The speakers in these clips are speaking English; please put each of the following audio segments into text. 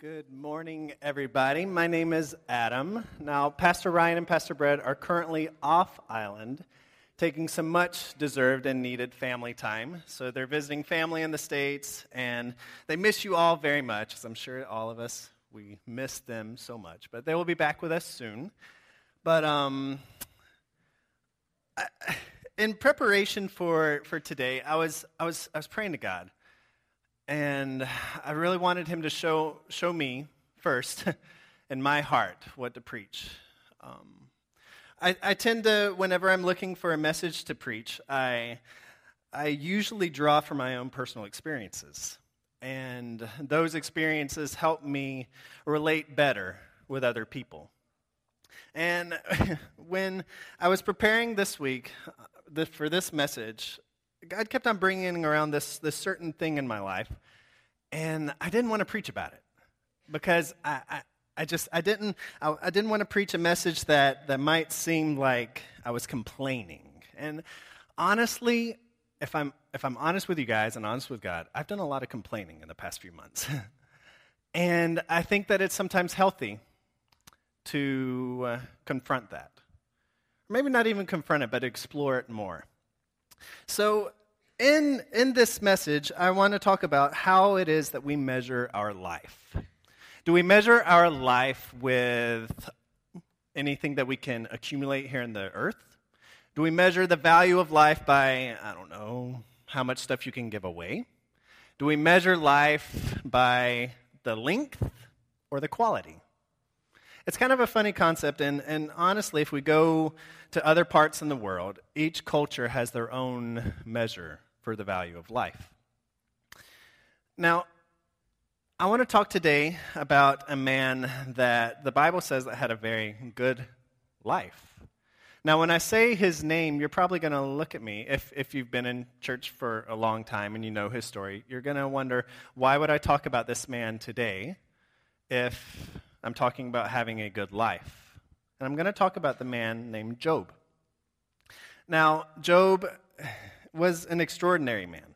Good morning, everybody. My name is Adam. Now, Pastor Ryan and Pastor Brett are currently off island, taking some much deserved and needed family time. So they're visiting family in the States, and they miss you all very much, as I'm sure all of us, we miss them so much. But they will be back with us soon. But um, in preparation for, for today, I was, I, was, I was praying to God and I really wanted him to show, show me first in my heart what to preach. Um, I, I tend to, whenever I'm looking for a message to preach, I, I usually draw from my own personal experiences. And those experiences help me relate better with other people. And when I was preparing this week uh, for this message, God kept on bringing around this, this certain thing in my life, and I didn't want to preach about it because I, I, I just I didn't I, I, didn't want to preach a message that, that might seem like I was complaining. And honestly, if I'm if I'm honest with you guys and honest with God, I've done a lot of complaining in the past few months. and I think that it's sometimes healthy to uh, confront that. Maybe not even confront it, but explore it more. So, in, in this message, I want to talk about how it is that we measure our life. Do we measure our life with anything that we can accumulate here in the earth? Do we measure the value of life by, I don't know, how much stuff you can give away? Do we measure life by the length or the quality? It's kind of a funny concept, and, and honestly, if we go to other parts in the world, each culture has their own measure for the value of life. Now, I want to talk today about a man that the Bible says that had a very good life. Now, when I say his name, you're probably going to look at me. If, if you've been in church for a long time and you know his story, you're going to wonder why would I talk about this man today if I'm talking about having a good life. And I'm going to talk about the man named Job. Now, Job was an extraordinary man.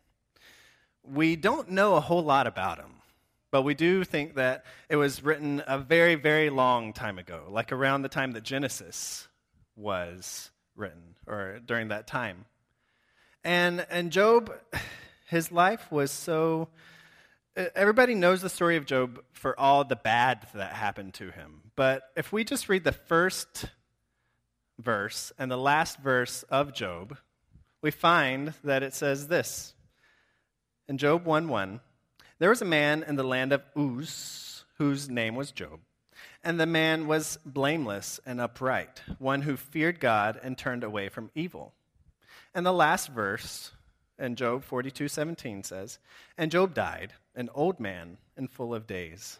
We don't know a whole lot about him, but we do think that it was written a very, very long time ago, like around the time that Genesis was written, or during that time. And, and Job, his life was so everybody knows the story of Job for all the bad that happened to him. But if we just read the first verse and the last verse of Job, we find that it says this. In Job 1 1, there was a man in the land of Uz whose name was Job. And the man was blameless and upright, one who feared God and turned away from evil. And the last verse in Job 42 17 says, And Job died an old man and full of days.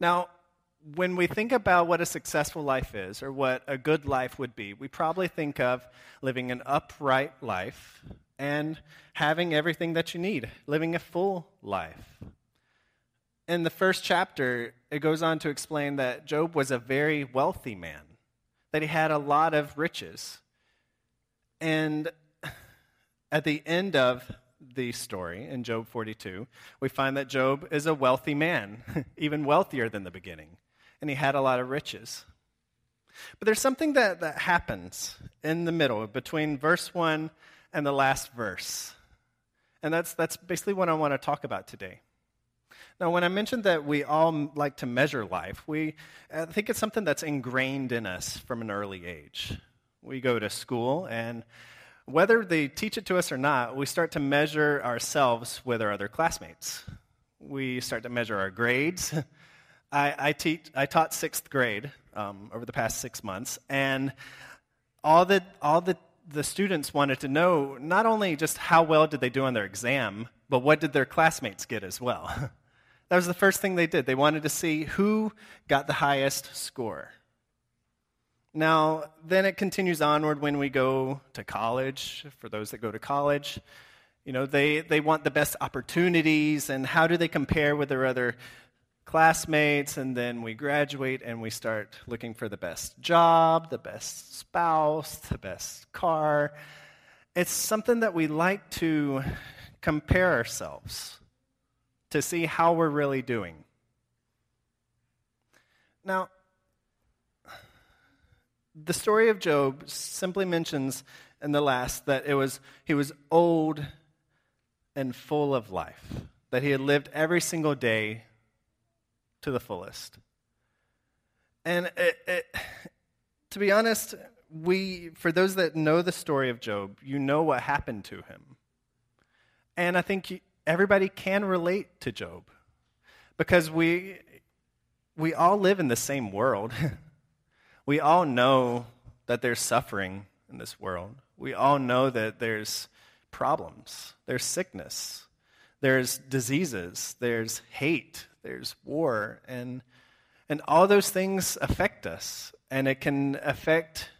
Now, when we think about what a successful life is or what a good life would be, we probably think of living an upright life and having everything that you need, living a full life. In the first chapter, it goes on to explain that Job was a very wealthy man, that he had a lot of riches. And at the end of the story in Job 42, we find that Job is a wealthy man, even wealthier than the beginning, and he had a lot of riches. But there's something that, that happens in the middle between verse 1 and the last verse. And that's, that's basically what I want to talk about today. Now, when I mentioned that we all like to measure life, we, I think it's something that's ingrained in us from an early age. We go to school, and whether they teach it to us or not, we start to measure ourselves with our other classmates. We start to measure our grades. I, I, teach, I taught sixth grade um, over the past six months, and all the, all the, the students wanted to know not only just how well did they do on their exam, but what did their classmates get as well. that was the first thing they did. They wanted to see who got the highest score. Now, then it continues onward when we go to college. For those that go to college, you know, they, they want the best opportunities and how do they compare with their other classmates. And then we graduate and we start looking for the best job, the best spouse, the best car. It's something that we like to compare ourselves to see how we're really doing Now, the story of Job simply mentions in the last that it was he was old and full of life, that he had lived every single day to the fullest. And it, it, to be honest, we, for those that know the story of Job, you know what happened to him. And I think everybody can relate to Job because we, we all live in the same world. we all know that there's suffering in this world. We all know that there's problems, there's sickness, there's diseases, there's hate, there's war, and, and all those things affect us, and it can affect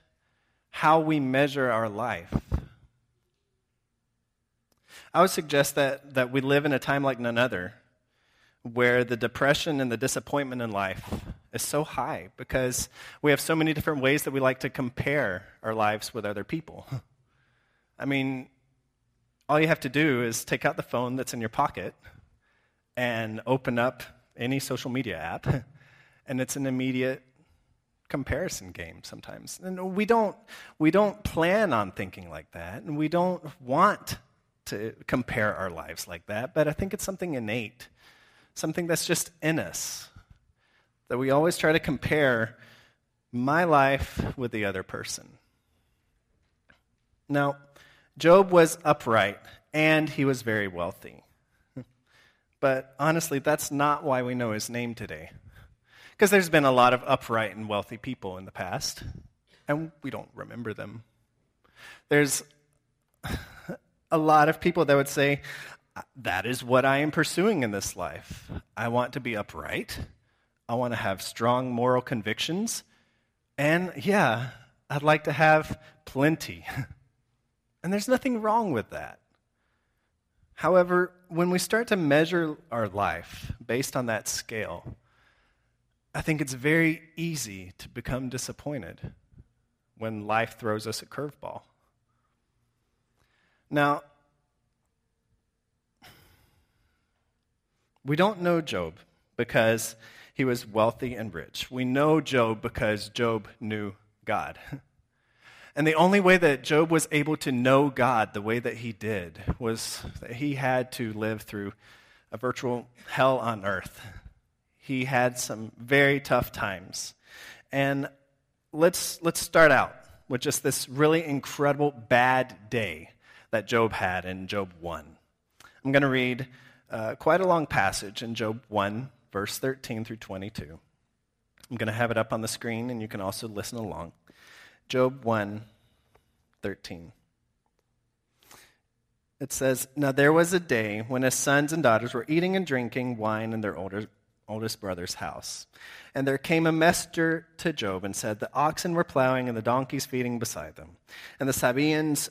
how we measure our life. I would suggest that, that we live in a time like none other, where the depression and the disappointment in life is so high because we have so many different ways that we like to compare our lives with other people. I mean, all you have to do is take out the phone that's in your pocket and open up any social media app, and it's an immediate comparison game sometimes. And we don't, we don't plan on thinking like that, and we don't want to compare our lives like that, but I think it's something innate, something that's just in us. That we always try to compare my life with the other person. Now, Job was upright and he was very wealthy. But honestly, that's not why we know his name today. Because there's been a lot of upright and wealthy people in the past, and we don't remember them. There's a lot of people that would say, That is what I am pursuing in this life. I want to be upright, I want to have strong moral convictions, and yeah, I'd like to have plenty. and there's nothing wrong with that. However, when we start to measure our life based on that scale, I think it's very easy to become disappointed when life throws us a curveball. Now, we don't know Job because he was wealthy and rich. We know Job because Job knew God. And the only way that Job was able to know God the way that he did was that he had to live through a virtual hell on earth. He had some very tough times. And let's, let's start out with just this really incredible bad day that Job had in Job 1. I'm going to read uh, quite a long passage in Job 1, verse 13 through 22. I'm going to have it up on the screen, and you can also listen along. Job 1, 13. It says, Now there was a day when his sons and daughters were eating and drinking wine in their older, oldest brother's house. And there came a messenger to Job and said, The oxen were plowing and the donkeys feeding beside them. And the Sabaeans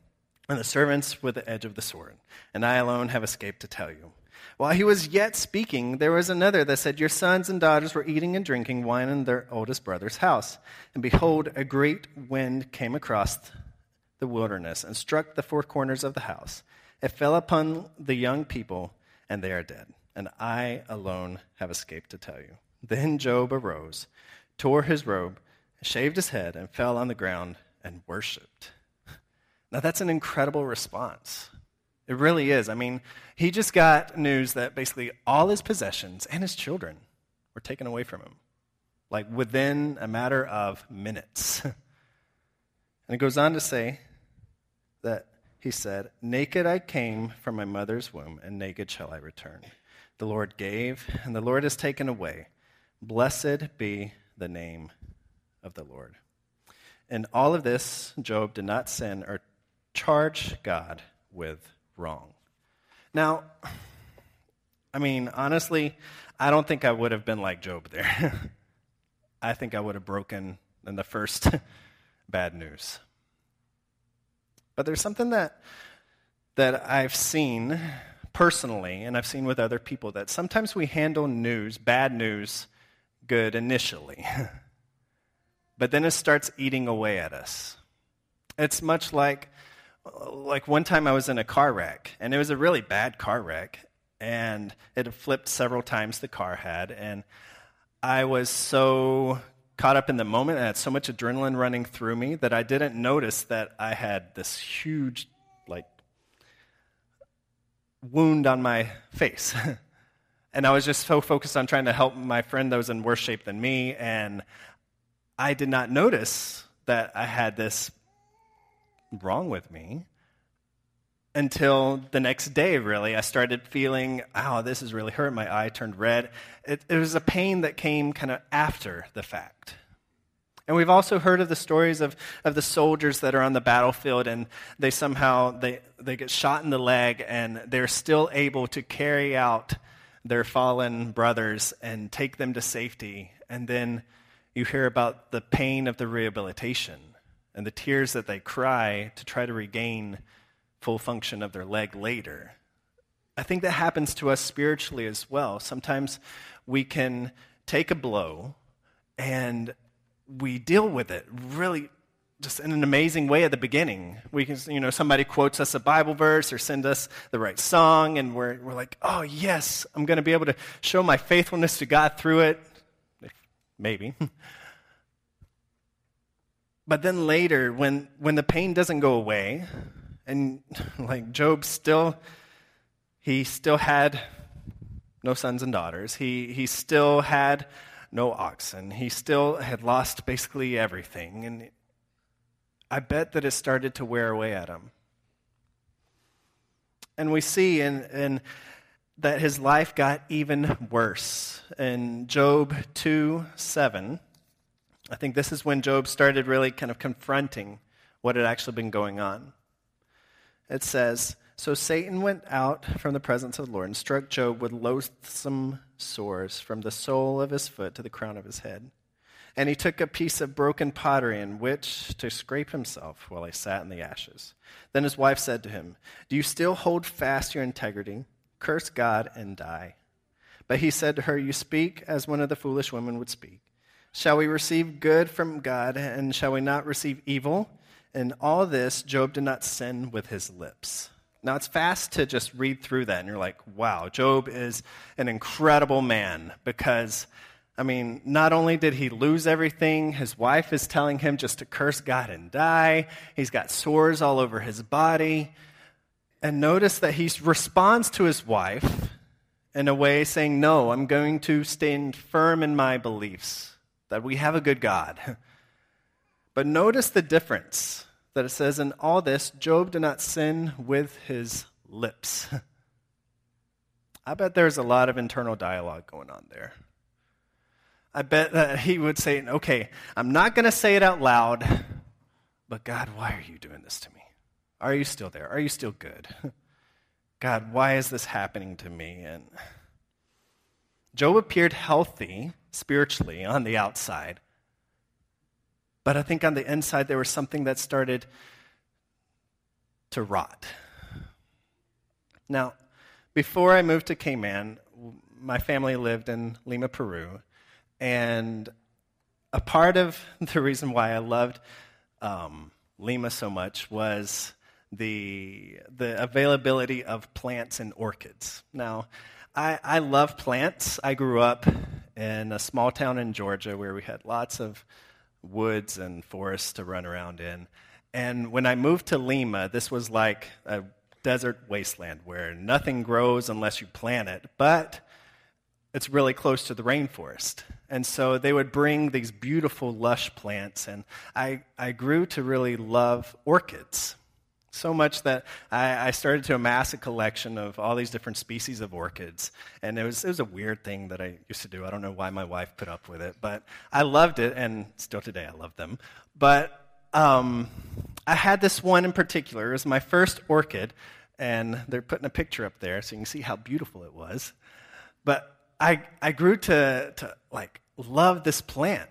and the servants with the edge of the sword. And I alone have escaped to tell you. While he was yet speaking, there was another that said, Your sons and daughters were eating and drinking wine in their oldest brother's house. And behold, a great wind came across the wilderness and struck the four corners of the house. It fell upon the young people, and they are dead. And I alone have escaped to tell you. Then Job arose, tore his robe, shaved his head, and fell on the ground and worshiped. Now, that's an incredible response. It really is. I mean, he just got news that basically all his possessions and his children were taken away from him, like within a matter of minutes. and it goes on to say that he said, Naked I came from my mother's womb, and naked shall I return. The Lord gave, and the Lord has taken away. Blessed be the name of the Lord. In all of this, Job did not sin or charge God with wrong. Now, I mean, honestly, I don't think I would have been like Job there. I think I would have broken in the first bad news. But there's something that, that I've seen personally, and I've seen with other people, that sometimes we handle news, bad news, good initially. but then it starts eating away at us. It's much like like one time I was in a car wreck, and it was a really bad car wreck, and it flipped several times the car had, and I was so caught up in the moment and had so much adrenaline running through me that I didn't notice that I had this huge like wound on my face. and I was just so focused on trying to help my friend that was in worse shape than me and I did not notice that I had this wrong with me until the next day, really. I started feeling, oh, this is really hurt. My eye turned red. It, it was a pain that came kind of after the fact. And we've also heard of the stories of, of the soldiers that are on the battlefield and they somehow they, they get shot in the leg and they're still able to carry out their fallen brothers and take them to safety. And then you hear about the pain of the rehabilitation and the tears that they cry to try to regain full function of their leg later. I think that happens to us spiritually as well. Sometimes we can take a blow and we deal with it really just in an amazing way at the beginning. We can, you know, somebody quotes us a Bible verse or send us the right song, and we're, we're like, oh, yes, I'm going to be able to show my faithfulness to God through it. Maybe. But then later, when, when the pain doesn't go away, and like Job still, he still had no sons and daughters. He, he still had no oxen. He still had lost basically everything. And I bet that it started to wear away at him. And we see in, in that his life got even worse. In Job 2 7, I think this is when Job started really kind of confronting what had actually been going on. It says, So Satan went out from the presence of the Lord and struck Job with loathsome sores from the sole of his foot to the crown of his head. And he took a piece of broken pottery in which to scrape himself while he sat in the ashes. Then his wife said to him, Do you still hold fast your integrity? Curse God and die. But he said to her, You speak as one of the foolish women would speak. Shall we receive good from God, and shall we not receive evil? In all this, Job did not sin with his lips. Now, it's fast to just read through that, and you're like, wow, Job is an incredible man because, I mean, not only did he lose everything, his wife is telling him just to curse God and die. He's got sores all over his body. And notice that he responds to his wife in a way saying, No, I'm going to stand firm in my beliefs that we have a good God. But notice the difference that it says in all this, Job did not sin with his lips. I bet there's a lot of internal dialogue going on there. I bet that he would say, okay, I'm not going to say it out loud, but God, why are you doing this to me? Are you still there? Are you still good? God, why is this happening to me? And Job appeared healthy spiritually on the outside. But I think on the inside, there was something that started to rot. Now, before I moved to Cayman, my family lived in Lima, Peru. And a part of the reason why I loved um, Lima so much was the, the availability of plants and orchids. Now, I, I love plants. I grew up in a small town in Georgia where we had lots of woods and forests to run around in. And when I moved to Lima, this was like a desert wasteland where nothing grows unless you plant it, but it's really close to the rainforest. And so they would bring these beautiful, lush plants, and I, I grew to really love orchids. So much that I, I, started to amass a collection of all these different species of orchids. And it was, it was a weird thing that I used to do. I don't know why my wife put up with it, but I loved it, and still today I love them. But um, I had this one in particular. It was my first orchid, and they're putting a picture up there so you can see how beautiful it was. But I, I grew to, to like love this plant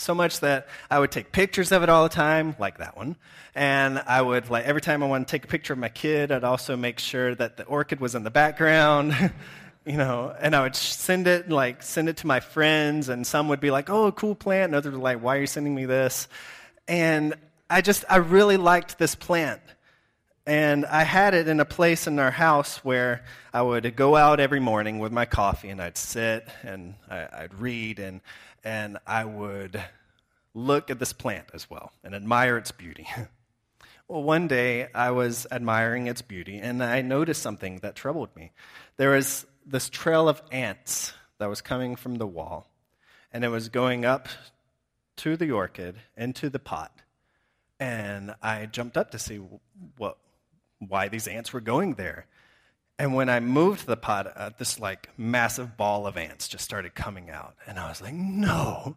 So much that I would take pictures of it all the time, like that one. And I would, like, every time I wanted to take a picture of my kid, I'd also make sure that the orchid was in the background. you know, and I would send it, like, send it to my friends, and some would be like, oh, cool plant, and others were like, why are you sending me this? And I just, I really liked this plant. And I had it in a place in our house where I would go out every morning with my coffee and I'd sit and I, would read and, and I would look at this plant as well and admire its beauty. well, one day I was admiring its beauty and I noticed something that troubled me. There was this trail of ants that was coming from the wall and it was going up to the orchid into the pot. And I jumped up to see what why these ants were going there. And when I moved the pot, uh, this like massive ball of ants just started coming out. And I was like, no,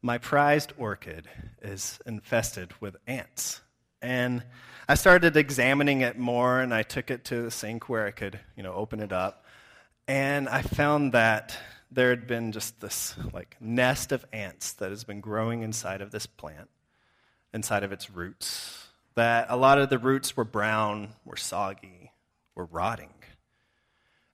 my prized orchid is infested with ants. And I started examining it more and I took it to the sink where I could, you know, open it up. And I found that there had been just this like nest of ants that has been growing inside of this plant, inside of its roots that a lot of the roots were brown, were soggy, were rotting.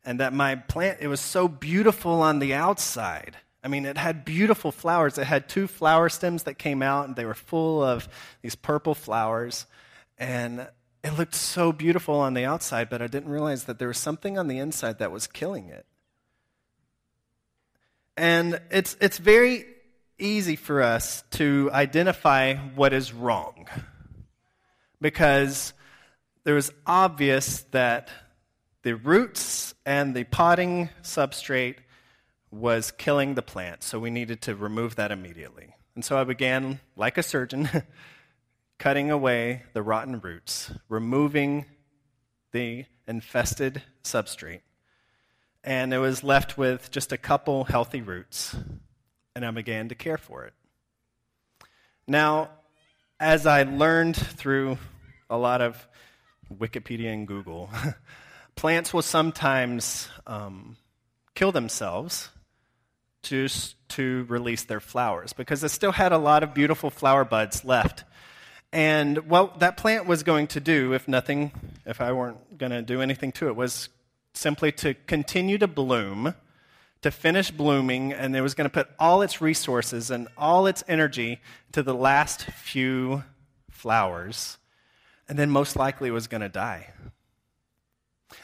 And that my plant, it was so beautiful on the outside. I mean, it had beautiful flowers. It had two flower stems that came out, and they were full of these purple flowers. And it looked so beautiful on the outside, but I didn't realize that there was something on the inside that was killing it. And it's, it's very easy for us to identify what is wrong because there was obvious that the roots and the potting substrate was killing the plant, so we needed to remove that immediately. And so I began, like a surgeon, cutting away the rotten roots, removing the infested substrate. And it was left with just a couple healthy roots, and I began to care for it. Now, as I learned through a lot of Wikipedia and Google, plants will sometimes um, kill themselves to, to release their flowers because it still had a lot of beautiful flower buds left. And what that plant was going to do, if nothing, if I weren't going to do anything to it, was simply to continue to bloom, to finish blooming, and it was going to put all its resources and all its energy to the last few flowers and then most likely was going to die.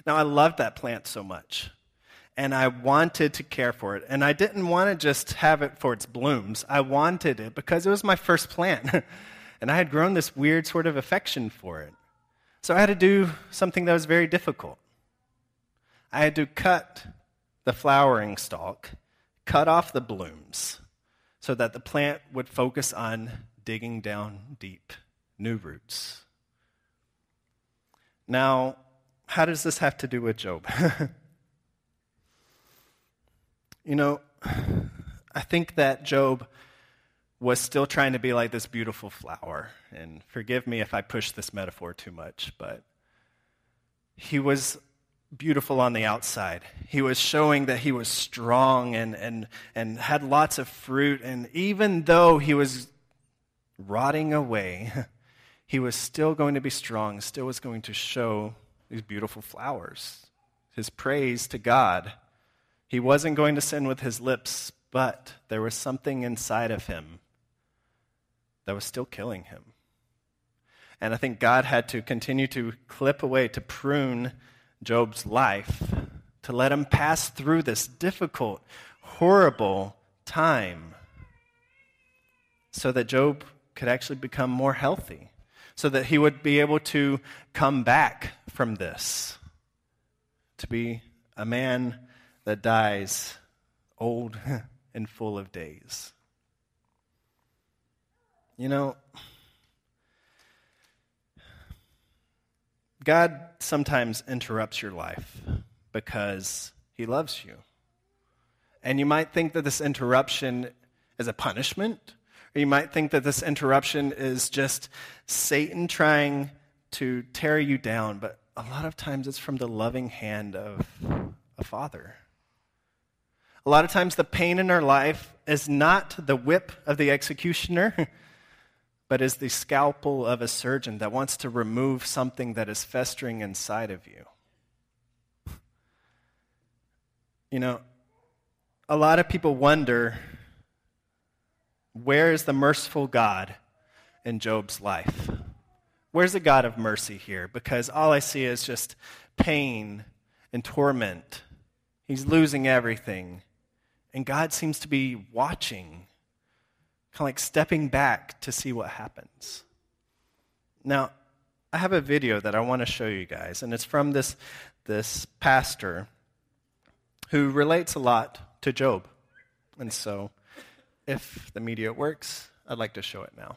Now, I loved that plant so much, and I wanted to care for it. And I didn't want to just have it for its blooms, I wanted it because it was my first plant. and I had grown this weird sort of affection for it. So I had to do something that was very difficult. I had to cut the flowering stalk, cut off the blooms, so that the plant would focus on digging down deep, new roots. Now, how does this have to do with Job? you know, I think that Job was still trying to be like this beautiful flower. And forgive me if I push this metaphor too much, but he was beautiful on the outside. He was showing that he was strong and, and, and had lots of fruit. And even though he was rotting away, he was still going to be strong, still was going to show these beautiful flowers, his praise to God. He wasn't going to sin with his lips, but there was something inside of him that was still killing him. And I think God had to continue to clip away, to prune Job's life, to let him pass through this difficult, horrible time so that Job could actually become more healthy so that he would be able to come back from this, to be a man that dies old and full of days. You know, God sometimes interrupts your life because he loves you. And you might think that this interruption is a punishment or you might think that this interruption is just Satan trying to tear you down, but a lot of times it's from the loving hand of a father. A lot of times, the pain in our life is not the whip of the executioner, but is the scalpel of a surgeon that wants to remove something that is festering inside of you. You know, a lot of people wonder where is the merciful God in Job's life? Where's the God of mercy here? Because all I see is just pain and torment. He's losing everything. And God seems to be watching, kind of like stepping back to see what happens. Now, I have a video that I want to show you guys, and it's from this, this pastor who relates a lot to Job. And so, if the media works, I'd like to show it now.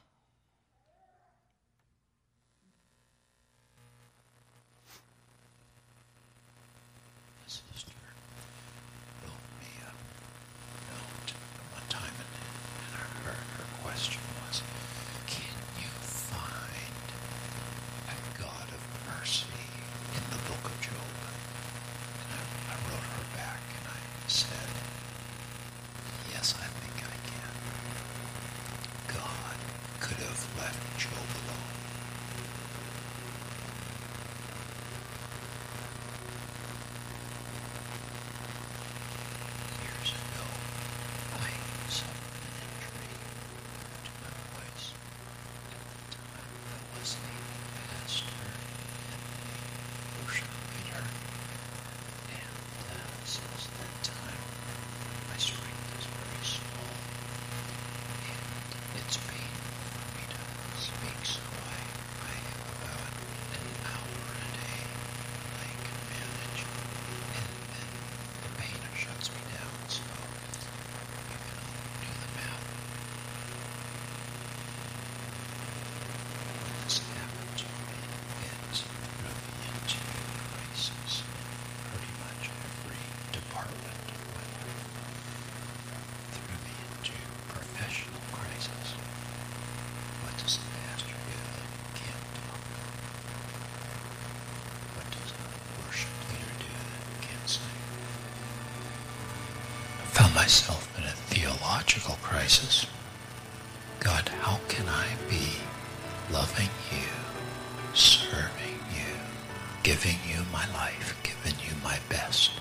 Crisis. God, how can I be loving you, serving you, giving you my life, giving you my best,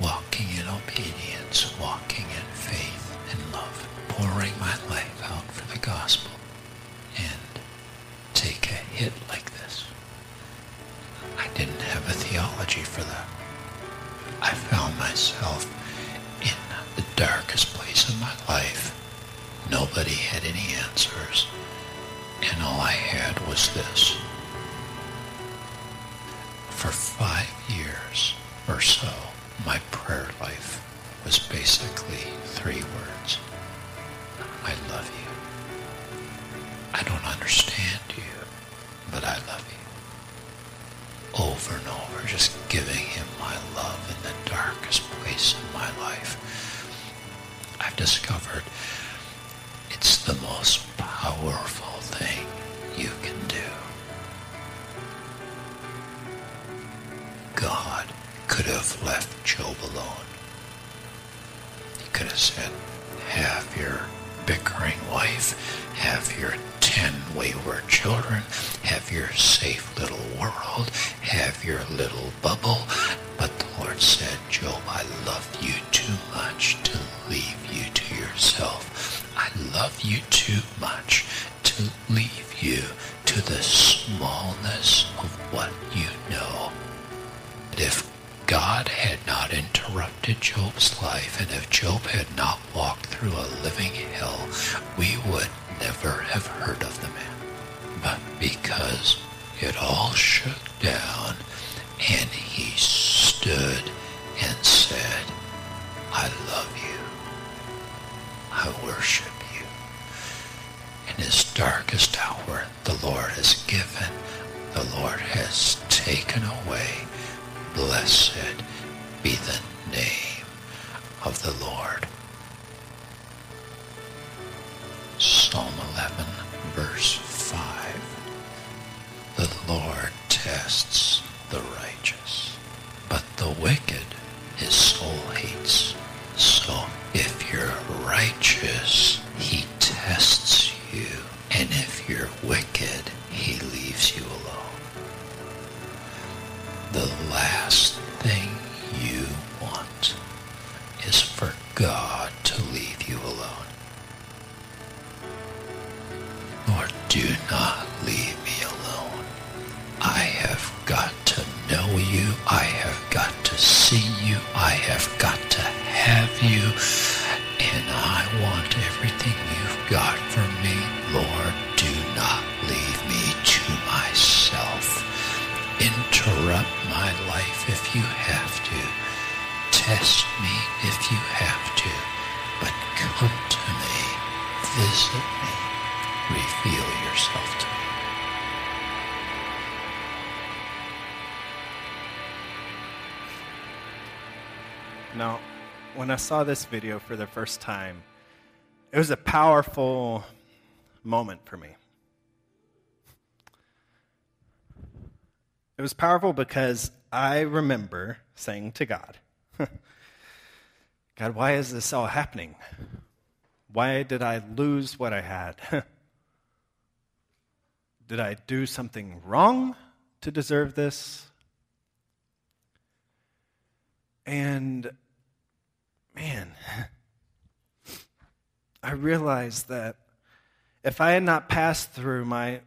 walking in obedience, walking in faith and love, pouring my life out for the gospel, and take a hit like this? I didn't have a theology for that. I found myself darkest place in my life, nobody had any answers, and all I had was this. For five years or so, my prayer life was basically three words. I love you. Discovered to the smallness of what you know. If God had not interrupted Job's life, and if Job had not walked through a living hell, we would never have heard of the man. But because it all shook down, and he stood and said, I love you. I worship you. In his darkest hour, the Lord has given, the Lord has taken away. Blessed be the name of the Lord. Psalm 11, verse God to leave you alone. Lord, do not leave me alone. I have got to know you. I have got to see you. I have got to have you. And I want everything you've got for me. Lord, do not leave me to myself. Interrupt my life if you have to. Test me if you have when I saw this video for the first time, it was a powerful moment for me. It was powerful because I remember saying to God, God, why is this all happening? Why did I lose what I had? did I do something wrong to deserve this? And man, I realized that if I had not passed through my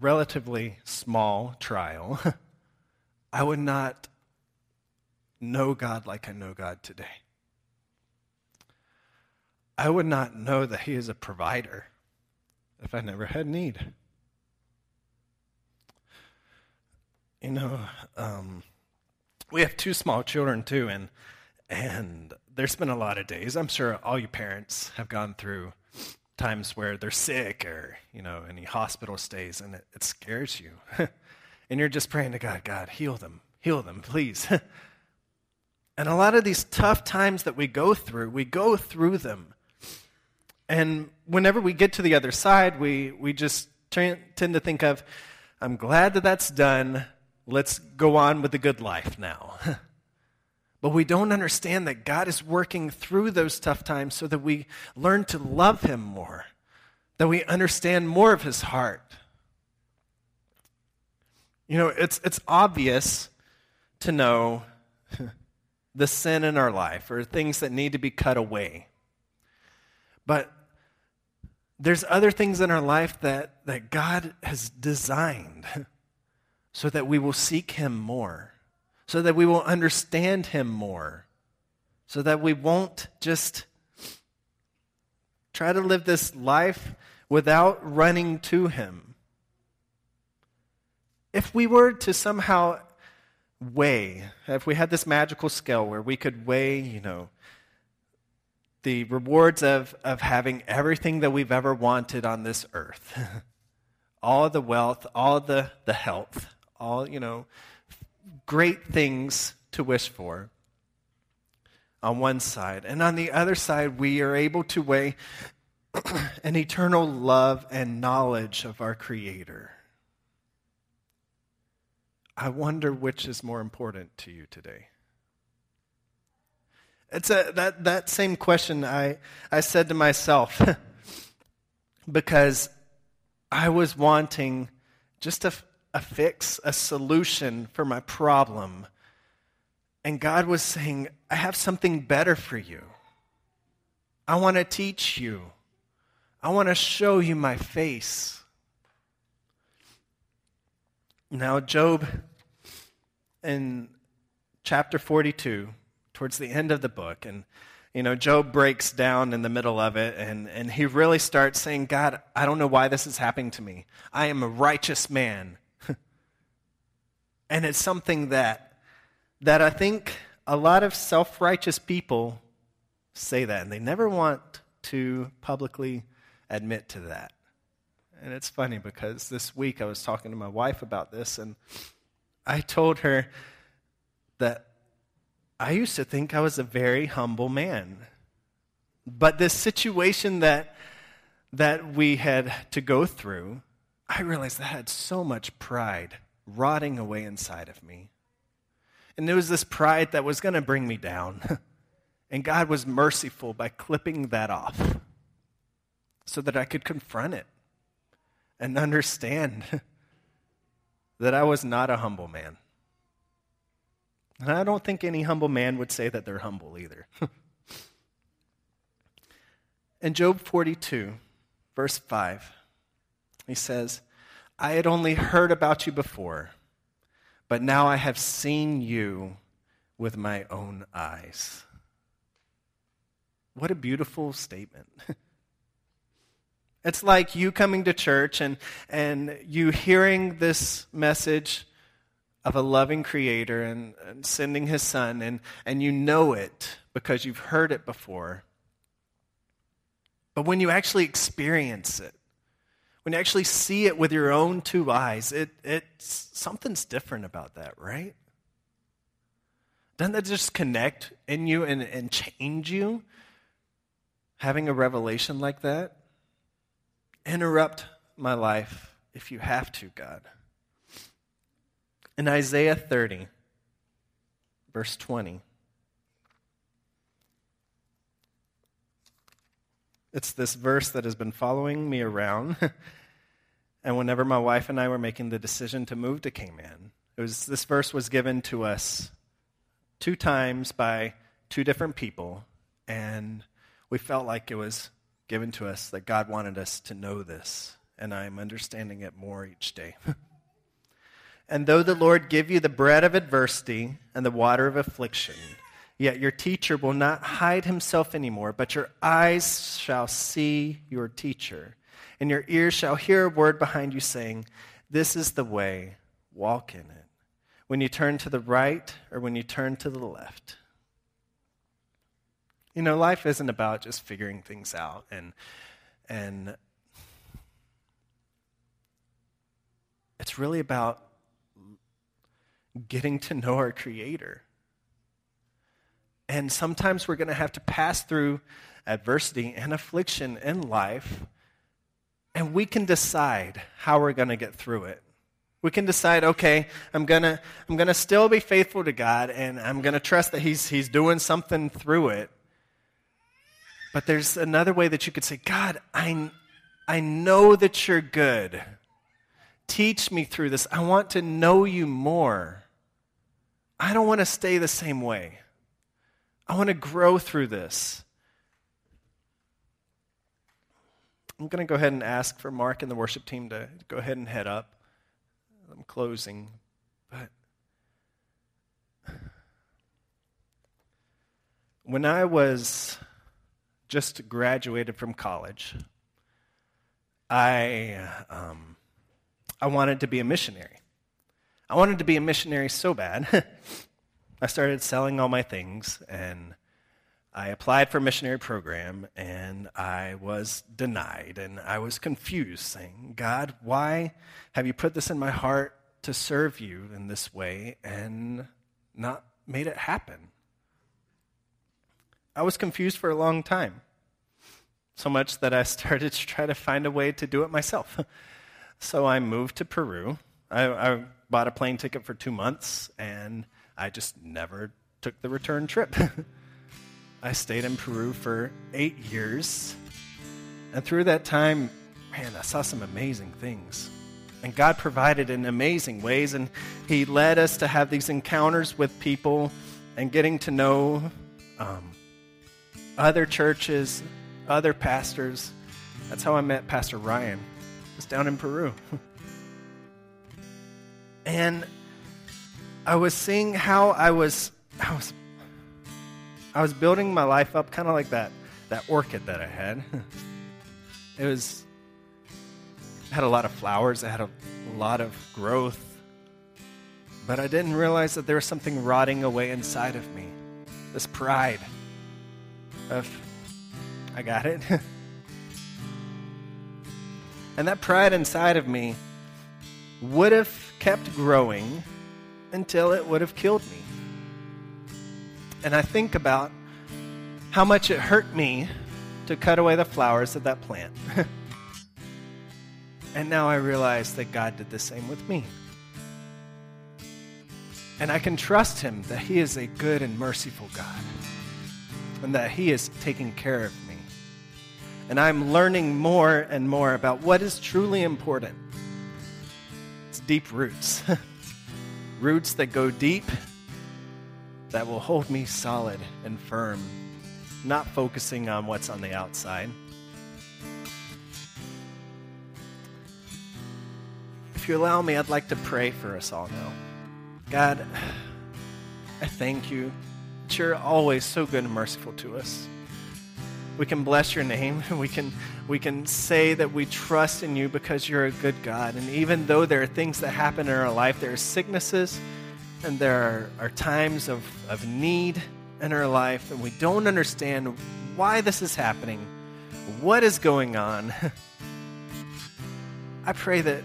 relatively small trial, I would not know God like I know God today. I would not know that He is a provider if I never had need. You know, um, we have two small children too, and and there's been a lot of days. I'm sure all you parents have gone through times where they're sick or you know any hospital stays, and it, it scares you, and you're just praying to God, God, heal them, heal them, please. and a lot of these tough times that we go through, we go through them, and whenever we get to the other side, we we just tend to think of, I'm glad that that's done let's go on with the good life now. but we don't understand that God is working through those tough times so that we learn to love Him more, that we understand more of His heart. You know, it's, it's obvious to know the sin in our life or things that need to be cut away. But there's other things in our life that, that God has designed so that we will seek him more, so that we will understand him more, so that we won't just try to live this life without running to him. If we were to somehow weigh, if we had this magical scale where we could weigh, you know, the rewards of, of having everything that we've ever wanted on this earth all the wealth, all the, the health, all, you know, great things to wish for on one side. And on the other side, we are able to weigh an eternal love and knowledge of our Creator. I wonder which is more important to you today. It's a, that, that same question I, I said to myself because I was wanting just a, a fix, a solution for my problem. And God was saying, I have something better for you. I want to teach you. I want to show you my face. Now, Job, in chapter 42, towards the end of the book, and you know, Job breaks down in the middle of it and, and he really starts saying, God, I don't know why this is happening to me. I am a righteous man. And it's something that, that I think a lot of self righteous people say that, and they never want to publicly admit to that. And it's funny because this week I was talking to my wife about this, and I told her that I used to think I was a very humble man. But this situation that, that we had to go through, I realized that I had so much pride rotting away inside of me. And there was this pride that was going to bring me down. and God was merciful by clipping that off. so that I could confront it and understand that I was not a humble man. And I don't think any humble man would say that they're humble either. In Job 42, verse 5, he says, I had only heard about you before, but now I have seen you with my own eyes. What a beautiful statement. It's like you coming to church and, and you hearing this message of a loving creator and, and sending his son, and, and you know it because you've heard it before. But when you actually experience it, when you actually see it with your own two eyes, it, it's, something's different about that, right? Doesn't that just connect in you and, and change you? Having a revelation like that? Interrupt my life if you have to, God. In Isaiah 30, verse 20, it's this verse that has been following me around. and whenever my wife and I were making the decision to move to Cayman, it was, this verse was given to us two times by two different people. And we felt like it was given to us that God wanted us to know this. And I'm understanding it more each day. And though the Lord give you the bread of adversity and the water of affliction, yet your teacher will not hide himself anymore, but your eyes shall see your teacher, and your ears shall hear a word behind you saying, This is the way, walk in it. When you turn to the right or when you turn to the left. You know, life isn't about just figuring things out and and it's really about getting to know our Creator. And sometimes we're going to have to pass through adversity and affliction in life, and we can decide how we're going to get through it. We can decide, okay, I'm going to I'm going to still be faithful to God, and I'm going to trust that he's, he's doing something through it. But there's another way that you could say, God, I, I know that you're good. Teach me through this. I want to know you more. I don't want to stay the same way. I want to grow through this. I'm going to go ahead and ask for Mark and the worship team to go ahead and head up. I'm closing, but when I was just graduated from college, I um, I wanted to be a missionary. I wanted to be a missionary so bad. I started selling all my things and I applied for a missionary program and I was denied and I was confused, saying, God, why have you put this in my heart to serve you in this way and not made it happen? I was confused for a long time, so much that I started to try to find a way to do it myself. so I moved to Peru. I, I bought a plane ticket for two months, and I just never took the return trip. I stayed in Peru for eight years. And through that time, man, I saw some amazing things. And God provided in amazing ways. And He led us to have these encounters with people and getting to know um, other churches, other pastors. That's how I met Pastor Ryan. Was down in Peru. and I was seeing how I was, I was, I was building my life up, kind of like that that orchid that I had. it was had a lot of flowers. It had a, a lot of growth, but I didn't realize that there was something rotting away inside of me. This pride of, I got it. and that pride inside of me would have kept growing until it would have killed me. And I think about how much it hurt me to cut away the flowers of that plant. and now I realize that God did the same with me. And I can trust Him that He is a good and merciful God and that He is taking care of me. And I'm learning more and more about what is truly important. It's deep roots. roots that go deep, that will hold me solid and firm, not focusing on what's on the outside. If you allow me, I'd like to pray for us all now. God, I thank you that you're always so good and merciful to us. We can bless your name. We can, we can say that we trust in you because you're a good God. And even though there are things that happen in our life, there are sicknesses and there are, are times of, of need in our life, and we don't understand why this is happening, what is going on. I pray that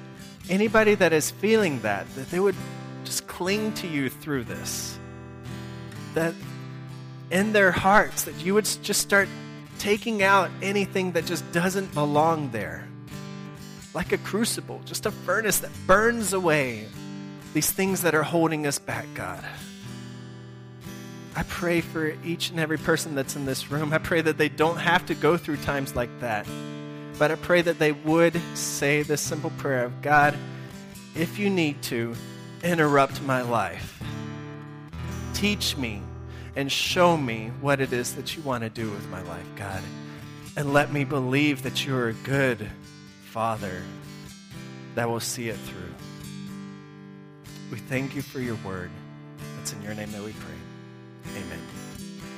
anybody that is feeling that, that they would just cling to you through this. That in their hearts, that you would just start taking out anything that just doesn't belong there. Like a crucible, just a furnace that burns away these things that are holding us back, God. I pray for each and every person that's in this room. I pray that they don't have to go through times like that. But I pray that they would say this simple prayer of God, if you need to, interrupt my life. Teach me and show me what it is that you want to do with my life, God. And let me believe that you're a good Father that will see it through. We thank you for your word. It's in your name that we pray. Amen.